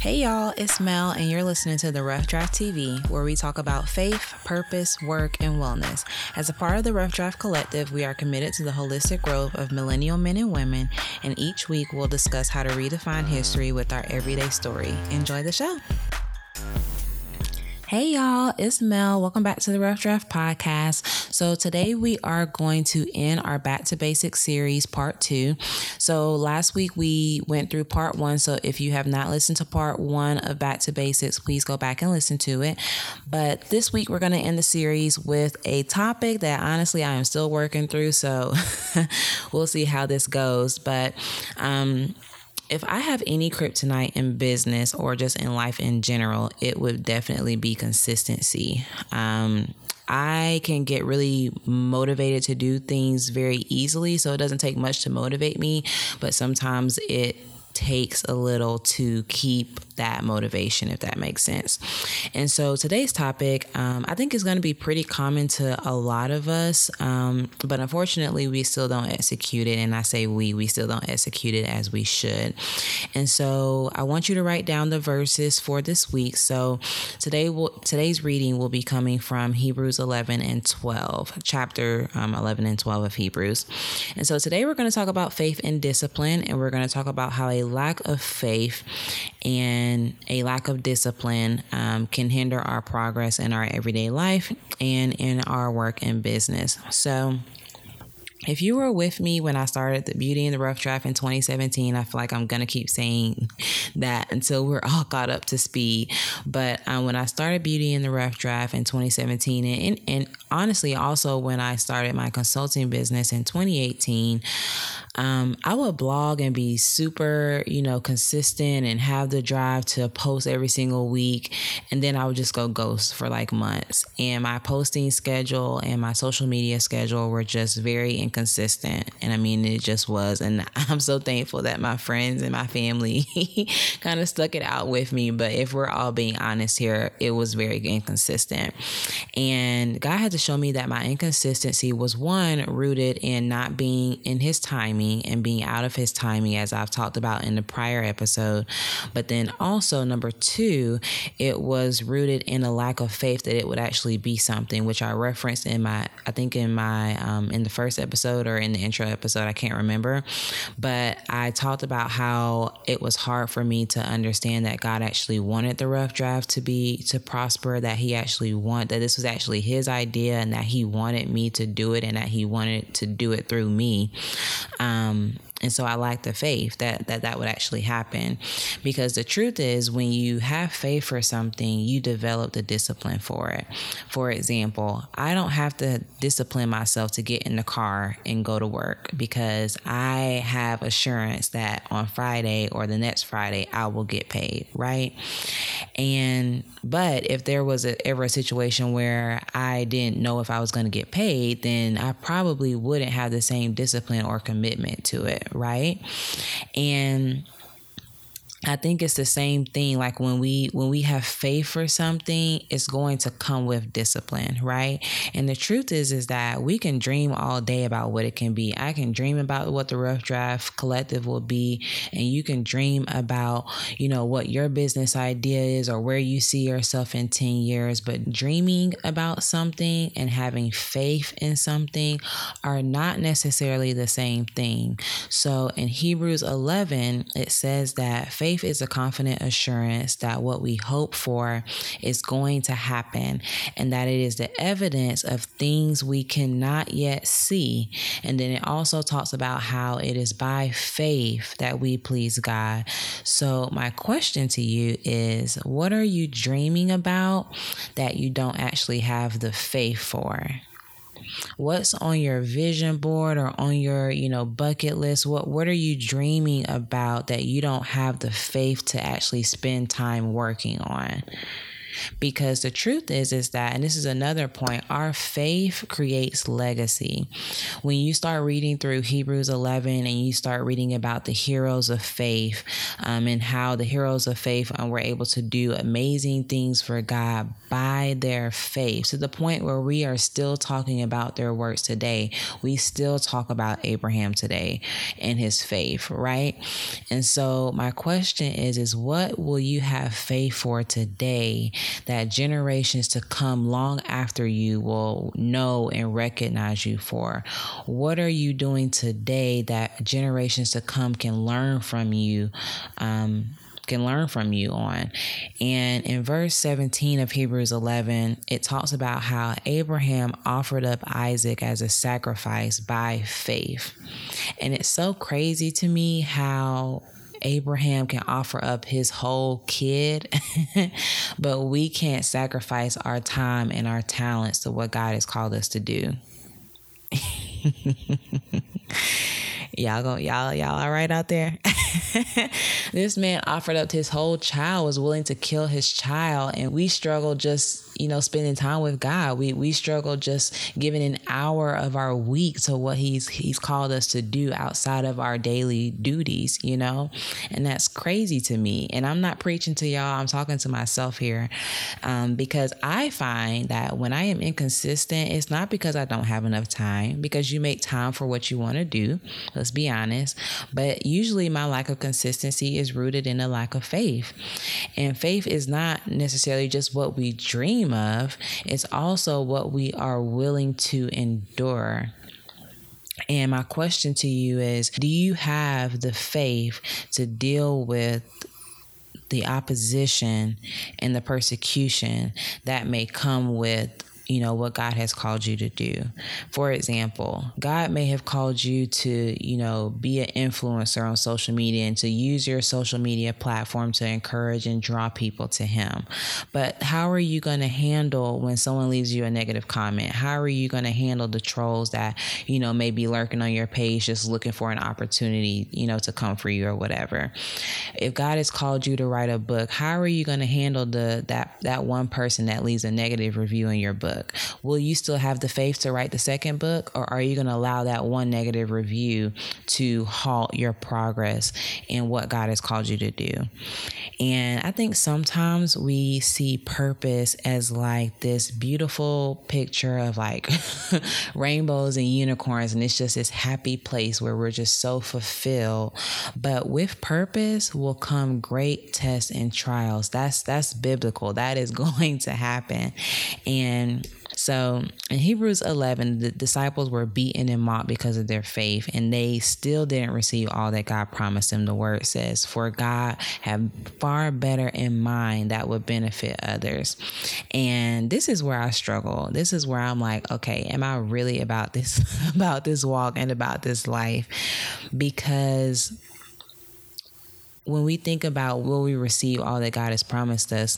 Hey y'all, it's Mel, and you're listening to the Rough Draft TV, where we talk about faith, purpose, work, and wellness. As a part of the Rough Draft Collective, we are committed to the holistic growth of millennial men and women, and each week we'll discuss how to redefine history with our everyday story. Enjoy the show. Hey y'all, it's Mel. Welcome back to the Rough Draft Podcast. So today we are going to end our Back to Basics series, part two. So last week we went through part one. So if you have not listened to part one of Back to Basics, please go back and listen to it. But this week we're going to end the series with a topic that honestly I am still working through. So we'll see how this goes. But um, if I have any kryptonite in business or just in life in general, it would definitely be consistency. Um, I can get really motivated to do things very easily, so it doesn't take much to motivate me, but sometimes it takes a little to keep that motivation, if that makes sense. And so today's topic, um, I think, is going to be pretty common to a lot of us, um, but unfortunately, we still don't execute it. And I say we, we still don't execute it as we should. And so I want you to write down the verses for this week. So today, will, today's reading will be coming from Hebrews 11 and 12, chapter um, 11 and 12 of Hebrews. And so today we're going to talk about faith and discipline, and we're going to talk about how a lack of faith and and a lack of discipline um, can hinder our progress in our everyday life and in our work and business. So, if you were with me when I started the Beauty in the Rough Draft in 2017, I feel like I'm to keep saying that until we're all caught up to speed. But um, when I started Beauty in the Rough Draft in 2017, and, and honestly, also when I started my consulting business in 2018, um, I would blog and be super, you know, consistent and have the drive to post every single week. And then I would just go ghost for like months. And my posting schedule and my social media schedule were just very inconsistent. And I mean, it just was. And I'm so thankful that my friends and my family kind of stuck it out with me. But if we're all being honest here, it was very inconsistent. And God had to show me that my inconsistency was one, rooted in not being in His timing timing and being out of his timing, as I've talked about in the prior episode. But then also, number two, it was rooted in a lack of faith that it would actually be something, which I referenced in my, I think in my, um, in the first episode or in the intro episode, I can't remember. But I talked about how it was hard for me to understand that God actually wanted the rough draft to be, to prosper, that He actually want, that this was actually His idea and that He wanted me to do it and that He wanted to do it through me. Um, um, and so I lack the faith that, that that would actually happen because the truth is when you have faith for something, you develop the discipline for it. For example, I don't have to discipline myself to get in the car and go to work because I have assurance that on Friday or the next Friday I will get paid, right? And but if there was a, ever a situation where I didn't know if I was going to get paid, then I probably wouldn't have the same discipline or commitment to it, right? And I think it's the same thing like when we when we have faith for something it's going to come with discipline right? And the truth is is that we can dream all day about what it can be. I can dream about what the rough draft collective will be and you can dream about you know what your business idea is or where you see yourself in 10 years. But dreaming about something and having faith in something are not necessarily the same thing. So in Hebrews 11 it says that faith Faith is a confident assurance that what we hope for is going to happen and that it is the evidence of things we cannot yet see. And then it also talks about how it is by faith that we please God. So, my question to you is what are you dreaming about that you don't actually have the faith for? What's on your vision board or on your you know bucket list? What what are you dreaming about that you don't have the faith to actually spend time working on because the truth is is that and this is another point our faith creates legacy. When you start reading through hebrews 11 and you start reading about the heroes of faith um, and how the heroes of faith um, were able to do amazing things for god by their faith to the point where we are still talking about their works today. We still talk about abraham today and his faith right? And so my question is is what will you have faith for today that generations to come long after you will know and recognize you for? What are you doing today that generations to come can learn from you? Um, can learn from you on. And in verse 17 of Hebrews 11, it talks about how Abraham offered up Isaac as a sacrifice by faith. And it's so crazy to me how Abraham can offer up his whole kid, but we can't sacrifice our time and our talents to what God has called us to do. y'all go y'all y'all all right out there this man offered up his whole child was willing to kill his child and we struggle just you know, spending time with God. We we struggle just giving an hour of our week to what He's He's called us to do outside of our daily duties, you know, and that's crazy to me. And I'm not preaching to y'all. I'm talking to myself here, um, because I find that when I am inconsistent, it's not because I don't have enough time. Because you make time for what you want to do. Let's be honest. But usually, my lack of consistency is rooted in a lack of faith, and faith is not necessarily just what we dream of, it's also what we are willing to endure. And my question to you is Do you have the faith to deal with the opposition and the persecution that may come with you know, what God has called you to do. For example, God may have called you to, you know, be an influencer on social media and to use your social media platform to encourage and draw people to Him. But how are you going to handle when someone leaves you a negative comment? How are you going to handle the trolls that, you know, may be lurking on your page just looking for an opportunity, you know, to come for you or whatever? If God has called you to write a book, how are you going to handle the that that one person that leaves a negative review in your book? Book, will you still have the faith to write the second book, or are you going to allow that one negative review to halt your progress in what God has called you to do? And I think sometimes we see purpose as like this beautiful picture of like rainbows and unicorns, and it's just this happy place where we're just so fulfilled. But with purpose will come great tests and trials. That's that's biblical. That is going to happen. And so in Hebrews 11, the disciples were beaten and mocked because of their faith, and they still didn't receive all that God promised them. The word says, For God had far better in mind that would benefit others. And this is where I struggle. This is where I'm like, okay, am I really about this, about this walk and about this life? Because when we think about will we receive all that God has promised us,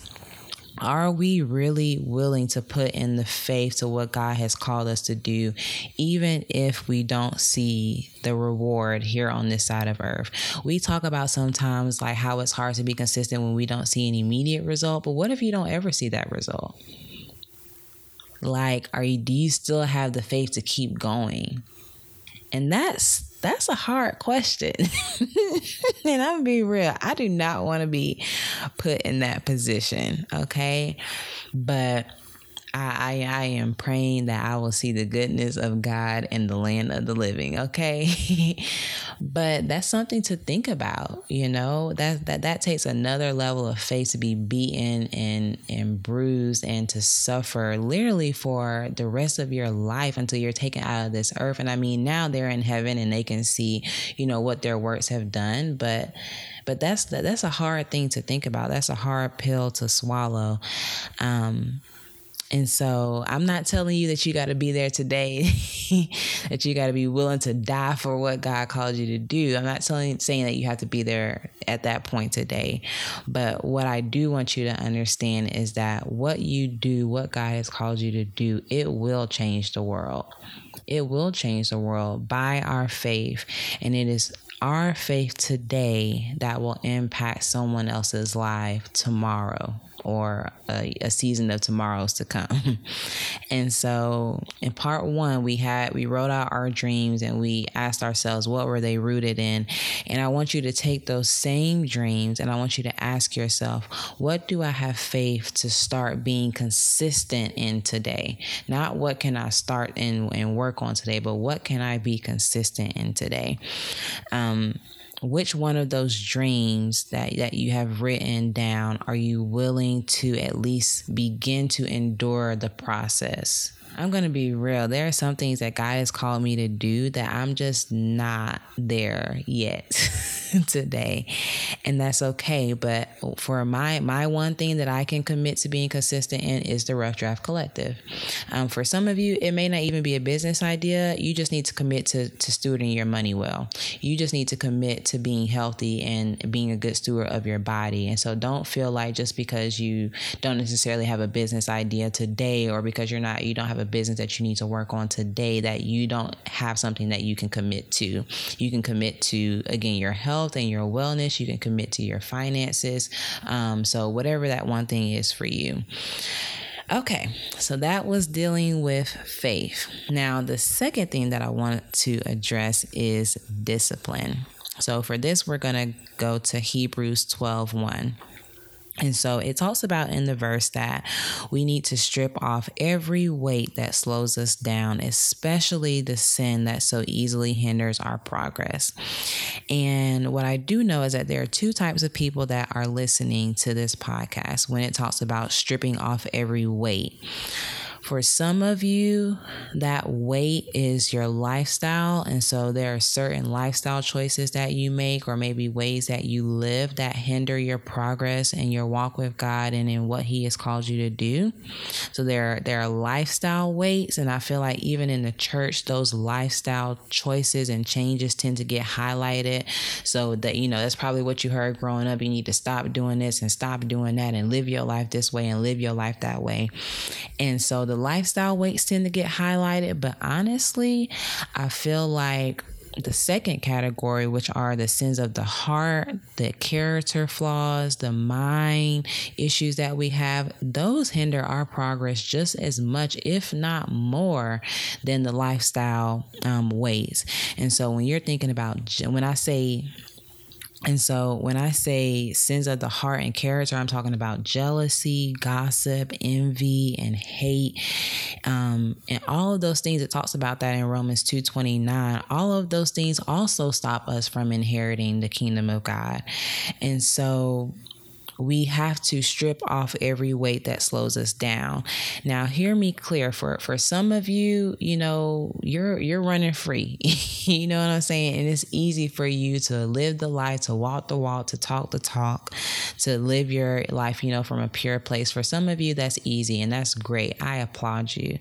are we really willing to put in the faith to what God has called us to do, even if we don't see the reward here on this side of earth? We talk about sometimes like how it's hard to be consistent when we don't see an immediate result, but what if you don't ever see that result? Like, are you do you still have the faith to keep going? And that's that's a hard question. and I'm be real. I do not want to be put in that position. Okay. But I, I, I am praying that I will see the goodness of God in the land of the living. Okay, but that's something to think about. You know that that that takes another level of faith to be beaten and and bruised and to suffer literally for the rest of your life until you're taken out of this earth. And I mean, now they're in heaven and they can see, you know, what their works have done, but but that's that's a hard thing to think about. That's a hard pill to swallow. Um, and so I'm not telling you that you got to be there today, that you got to be willing to die for what God called you to do. I'm not telling saying that you have to be there at that point today. But what I do want you to understand is that what you do, what God has called you to do, it will change the world. It will change the world by our faith. And it is our faith today that will impact someone else's life tomorrow or a, a, season of tomorrows to come. and so in part one, we had, we wrote out our dreams and we asked ourselves, what were they rooted in? And I want you to take those same dreams and I want you to ask yourself, what do I have faith to start being consistent in today? Not what can I start and, and work on today, but what can I be consistent in today? Um, which one of those dreams that, that you have written down are you willing to at least begin to endure the process? I'm going to be real. There are some things that God has called me to do that I'm just not there yet today. And that's okay. But for my my one thing that I can commit to being consistent in is the Rough Draft Collective. Um, for some of you, it may not even be a business idea. You just need to commit to, to stewarding your money well. You just need to commit to being healthy and being a good steward of your body. And so don't feel like just because you don't necessarily have a business idea today or because you're not, you don't have a business that you need to work on today that you don't have something that you can commit to. You can commit to, again, your health and your wellness. You can commit to your finances. Um, so, whatever that one thing is for you. Okay, so that was dealing with faith. Now, the second thing that I want to address is discipline. So, for this, we're going to go to Hebrews 12 1. And so it talks about in the verse that we need to strip off every weight that slows us down, especially the sin that so easily hinders our progress. And what I do know is that there are two types of people that are listening to this podcast when it talks about stripping off every weight. For some of you, that weight is your lifestyle. And so there are certain lifestyle choices that you make, or maybe ways that you live that hinder your progress and your walk with God and in what He has called you to do. So there, there are lifestyle weights. And I feel like even in the church, those lifestyle choices and changes tend to get highlighted. So that, you know, that's probably what you heard growing up. You need to stop doing this and stop doing that and live your life this way and live your life that way. And so the lifestyle weights tend to get highlighted, but honestly, I feel like the second category, which are the sins of the heart, the character flaws, the mind issues that we have, those hinder our progress just as much, if not more, than the lifestyle um, ways. And so when you're thinking about, when I say and so when I say sins of the heart and character, I'm talking about jealousy, gossip, envy, and hate. Um, and all of those things, it talks about that in Romans 2.29. All of those things also stop us from inheriting the kingdom of God. And so we have to strip off every weight that slows us down. Now, hear me clear for for some of you, you know, you're you're running free. you know what I'm saying? And it's easy for you to live the life, to walk the walk, to talk the talk, to live your life, you know, from a pure place. For some of you that's easy and that's great. I applaud you.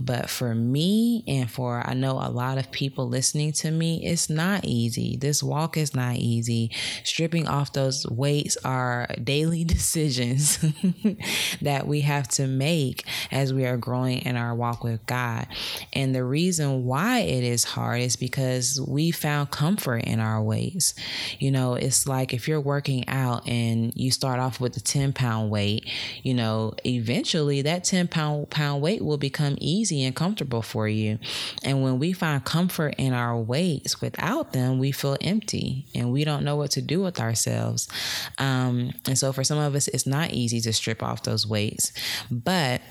But for me and for I know a lot of people listening to me, it's not easy. This walk is not easy. Stripping off those weights are daily decisions that we have to make as we are growing in our walk with God. And the reason why it is hard is because we found comfort in our ways. You know, it's like if you're working out and you start off with a 10 pound weight, you know, eventually that 10 pound pound weight will become easy and comfortable for you. And when we find comfort in our weights without them, we feel empty and we don't know what to do with ourselves. Um, and and so for some of us, it's not easy to strip off those weights. But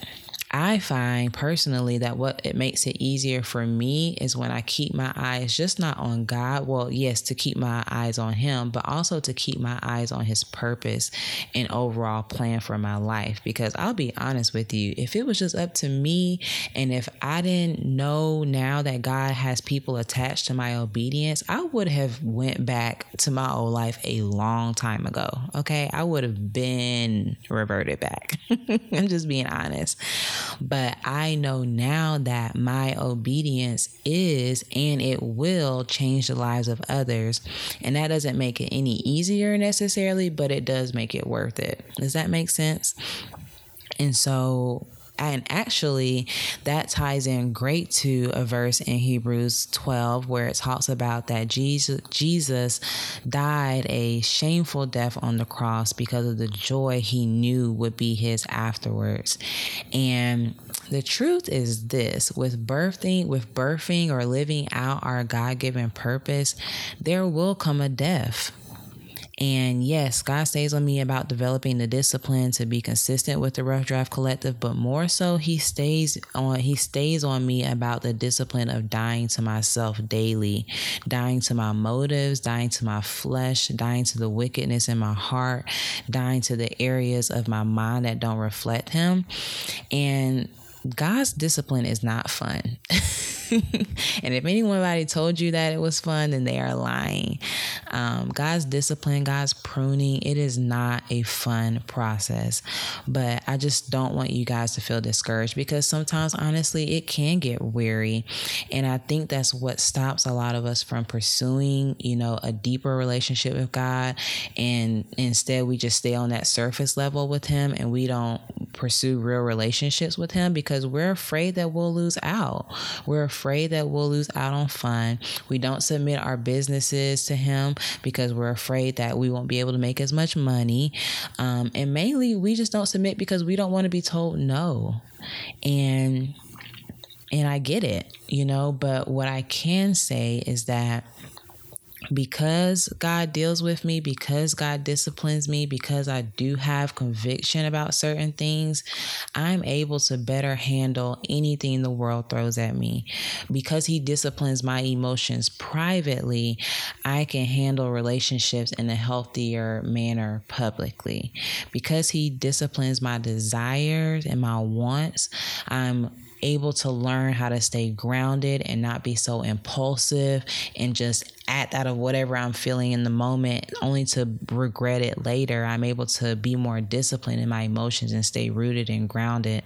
I find personally that what it makes it easier for me is when I keep my eyes just not on God. Well, yes, to keep my eyes on Him, but also to keep my eyes on His purpose and overall plan for my life. Because I'll be honest with you, if it was just up to me and if I didn't know now that God has people attached to my obedience, I would have went back to my old life a long time ago. Okay. I would have been reverted back. I'm just being honest. But I know now that my obedience is and it will change the lives of others. And that doesn't make it any easier necessarily, but it does make it worth it. Does that make sense? And so and actually that ties in great to a verse in Hebrews 12 where it talks about that Jesus Jesus died a shameful death on the cross because of the joy he knew would be his afterwards. And the truth is this with birthing with birthing or living out our God-given purpose, there will come a death and yes, God stays on me about developing the discipline to be consistent with the Rough Draft Collective, but more so he stays on he stays on me about the discipline of dying to myself daily, dying to my motives, dying to my flesh, dying to the wickedness in my heart, dying to the areas of my mind that don't reflect him. And God's discipline is not fun. and if anybody told you that it was fun, then they are lying. Um, God's discipline, God's pruning, it is not a fun process. But I just don't want you guys to feel discouraged because sometimes, honestly, it can get weary. And I think that's what stops a lot of us from pursuing, you know, a deeper relationship with God. And instead, we just stay on that surface level with Him and we don't pursue real relationships with Him because we're afraid that we'll lose out. We're afraid that we'll lose out on fun. We don't submit our businesses to Him because we're afraid that we won't be able to make as much money. Um, and mainly, we just don't submit because we don't want to be told no. And and I get it, you know, but what I can say is that because God deals with me, because God disciplines me, because I do have conviction about certain things, I'm able to better handle anything the world throws at me. Because He disciplines my emotions privately, I can handle relationships in a healthier manner publicly. Because He disciplines my desires and my wants, I'm able to learn how to stay grounded and not be so impulsive and just act out of whatever I'm feeling in the moment, only to regret it later. I'm able to be more disciplined in my emotions and stay rooted and grounded.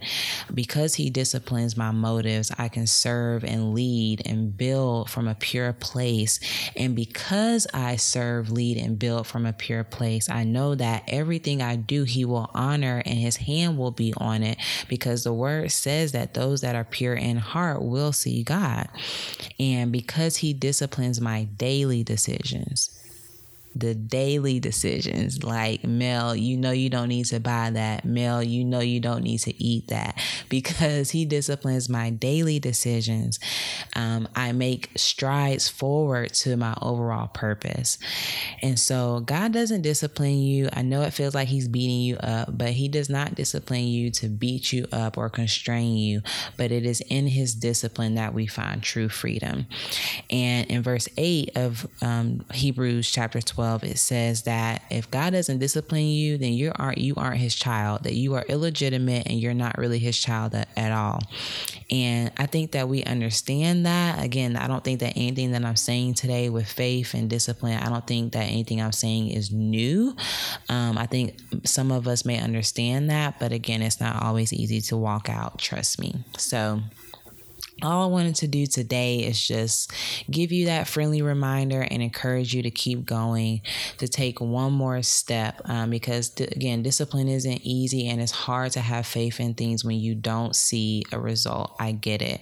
Because He disciplines my motives, I can serve and lead and build from a pure place. And because I serve, lead, and build from a pure place, I know that everything I do, He will honor and His hand will be on it because the word says that those that are pure in heart will see God. And because He disciplines my day, daily decisions the daily decisions. Like mel you know you don't need to buy that. Mel you know you don't need to eat that. Because he disciplines my daily decisions. Um, i make strides forward to my overall purpose. And so god doesn't discipline you. I know it feels like he's beating you up but he does not discipline you to beat you up or constrain you. But it is in his discipline that we find true freedom. And in verse 8 of um, hebrews chapter 12 12 it says that if God doesn't discipline you, then you aren't you aren't his child, that you are illegitimate and you're not really his child at, at all. And I think that we understand that. Again, I don't think that anything that I'm saying today with faith and discipline, I don't think that anything I'm saying is new. Um, I think some of us may understand that, but again, it's not always easy to walk out, trust me. So, all I wanted to do today is just give you that friendly reminder and encourage you to keep going, to take one more step. Um, because, th- again, discipline isn't easy and it's hard to have faith in things when you don't see a result. I get it.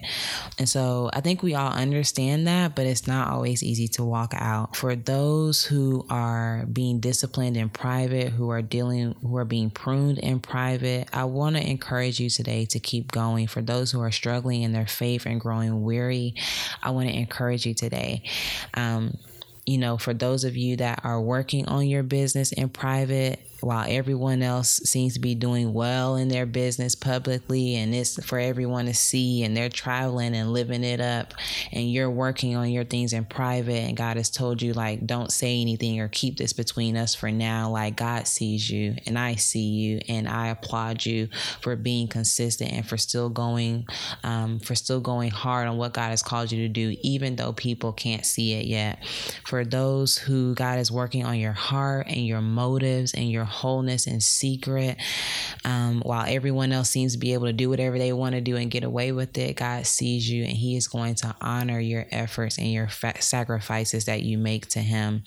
And so I think we all understand that, but it's not always easy to walk out. For those who are being disciplined in private, who are dealing, who are being pruned in private, I want to encourage you today to keep going. For those who are struggling in their faith, and growing weary, I want to encourage you today. Um, you know, for those of you that are working on your business in private, while everyone else seems to be doing well in their business publicly and it's for everyone to see and they're traveling and living it up and you're working on your things in private and God has told you like don't say anything or keep this between us for now. Like God sees you and I see you and I applaud you for being consistent and for still going um, for still going hard on what God has called you to do even though people can't see it yet. For those who God is working on your heart and your motives and your wholeness in secret. Um, while everyone else seems to be able to do whatever they want to do and get away with it, God sees you and He is going to honor your efforts and your fa- sacrifices that you make to Him.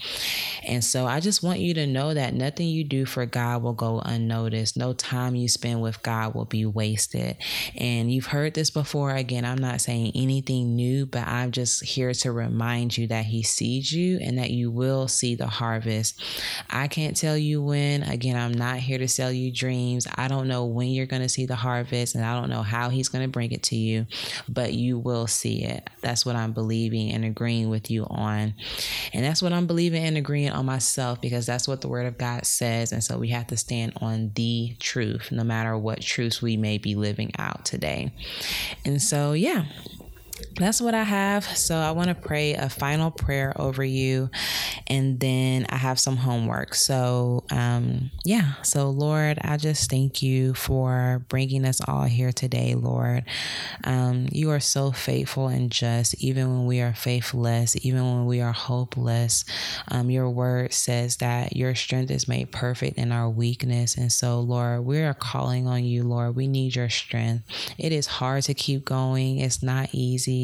And so I just want you to know that nothing you do for God will go unnoticed. No time you spend with God will be wasted. And you've heard this before. Again, I'm not saying anything new, but I'm just here to remind you that He sees you and that you will see the harvest. I can't tell you when. Again, I'm not here to sell you dreams. I don't know when you're going to see the harvest and I don't know how He's going to bring it to you, but you will see it. That's what I'm believing and agreeing with you on. And that's what I'm believing and agreeing on myself because that's what the Word of God says. And so we have to stand on the truth, no matter what truths we may be living out today. And so, yeah, that's what I have. So I want to pray a final prayer over you, and then I have some homework. So, um, yeah. So, Lord, I just thank you for bringing us all here today, Lord. Um, you are so faithful and just, even when we are faithless, even when we are hopeless. Um, your word says that your strength is made perfect in our weakness. And so, Lord, we are calling on you, Lord. We need your strength. It is hard to keep going, it's not easy.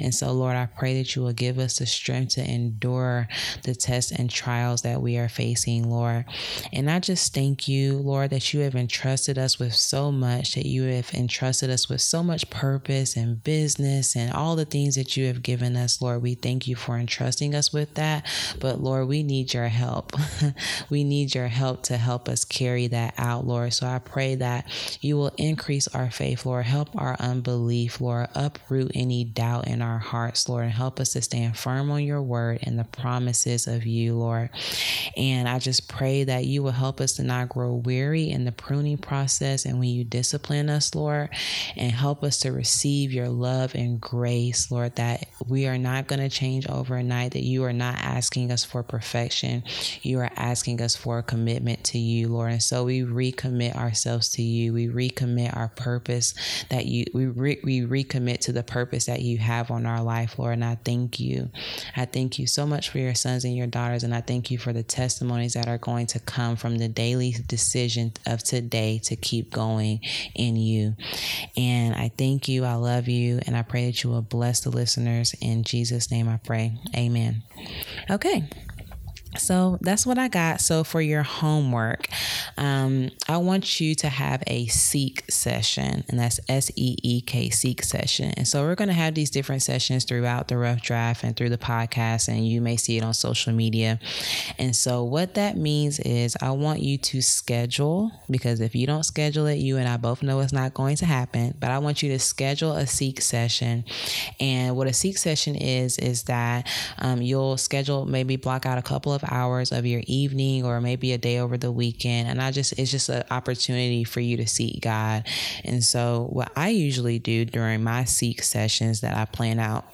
And so, Lord, I pray that you will give us the strength to endure the tests and trials that we are facing, Lord. And I just thank you, Lord, that you have entrusted us with so much, that you have entrusted us with so much purpose and business and all the things that you have given us, Lord. We thank you for entrusting us with that. But, Lord, we need your help. we need your help to help us carry that out, Lord. So I pray that you will increase our faith, Lord. Help our unbelief, Lord. Uproot any doubt in our hearts, Lord, and help us to stand firm on your word and the promises of you, Lord. And I just pray that you will help us to not grow weary in the pruning process and when you discipline us, Lord, and help us to receive your love and grace, Lord, that we are not going to change overnight, that you are not asking us for perfection. You are asking us for a commitment to you, Lord. And so we recommit ourselves to you. We recommit our purpose that you, we, re, we recommit to the purpose that you have on our life, Lord. And I thank you. I thank you so much for your sons and your daughters. And I thank you for the testimonies that are going to come from the daily decision of today to keep going in you. And I thank you. I love you. And I pray that you will bless the listeners. In Jesus' name I pray. Amen. Okay. So that's what I got. So for your homework, um, I want you to have a seek session, and that's S E E K seek session. And so we're going to have these different sessions throughout the rough draft and through the podcast, and you may see it on social media. And so what that means is I want you to schedule because if you don't schedule it, you and I both know it's not going to happen. But I want you to schedule a seek session. And what a seek session is is that um, you'll schedule maybe block out a couple of hours of your evening or maybe a day over the weekend. And I just, it's just an opportunity for you to seek God. And so, what I usually do during my seek sessions that I plan out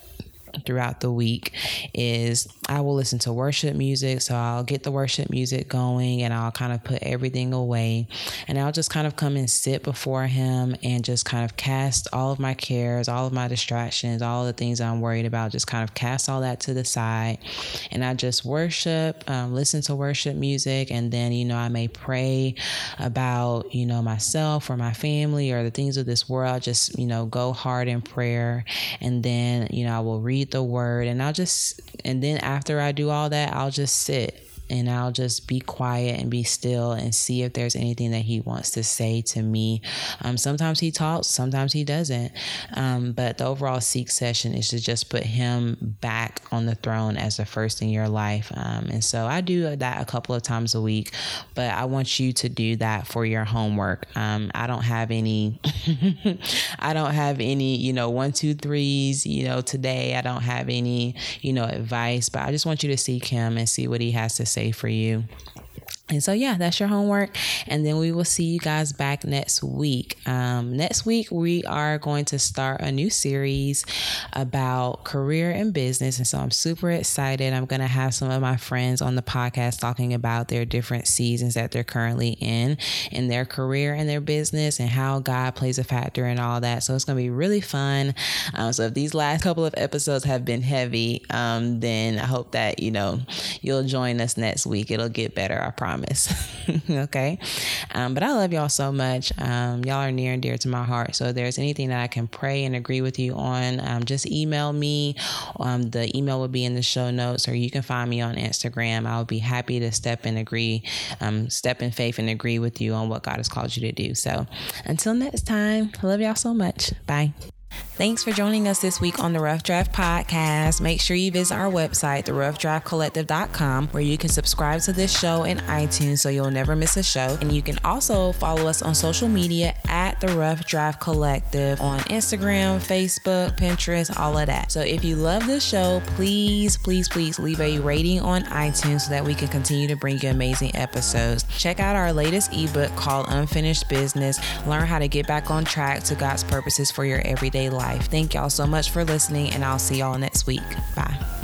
throughout the week is I will listen to worship music. So I'll get the worship music going and I'll kind of put everything away. And I'll just kind of come and sit before Him and just kind of cast all of my cares, all of my distractions, all the things I'm worried about, just kind of cast all that to the side. And I just worship, um, listen to worship music. And then, you know, I may pray about, you know, myself or my family or the things of this world. Just, you know, go hard in prayer. And then, you know, I will read read the word. And I'll just, and then after I do all that, I'll just sit and I'll just be quiet and be still and see if there's anything that he wants to say to me. Um, sometimes he talks, sometimes he doesn't. Um, but the overall seek session is to just put him back on the throne as the first in your life. Um, and so I do that a couple of times a week, but I want you to do that for your homework. Um, I don't have any, I don't have any, you know, one, two, threes, you know, today. I don't have any, you know, advice, but I just want you to seek him and see what he has to say for you. And so, yeah, that's your homework. And then we will see you guys back next week. Um, next week, we are going to start a new series about career and business. And so, I'm super excited. I'm going to have some of my friends on the podcast talking about their different seasons that they're currently in, in their career and their business, and how God plays a factor in all that. So, it's going to be really fun. Um, so, if these last couple of episodes have been heavy, um, then I hope that, you know, you'll join us next week. It'll get better, I promise promise. okay. Um, but I love y'all so much. Um, y'all are near and dear to my heart. So if there's anything that I can pray and agree with you on, um, just email me. Um, the email will be in the show notes, or you can find me on Instagram. I'll be happy to step and agree, um, step in faith and agree with you on what God has called you to do. So until next time, I love y'all so much. Bye. Thanks for joining us this week on the Rough Draft Podcast. Make sure you visit our website, theroughdraftcollective.com, where you can subscribe to this show in iTunes so you'll never miss a show. And you can also follow us on social media at the Rough Draft Collective on Instagram, Facebook, Pinterest, all of that. So if you love this show, please, please, please leave a rating on iTunes so that we can continue to bring you amazing episodes. Check out our latest ebook called Unfinished Business. Learn how to get back on track to God's purposes for your everyday life. Thank y'all so much for listening, and I'll see y'all next week. Bye.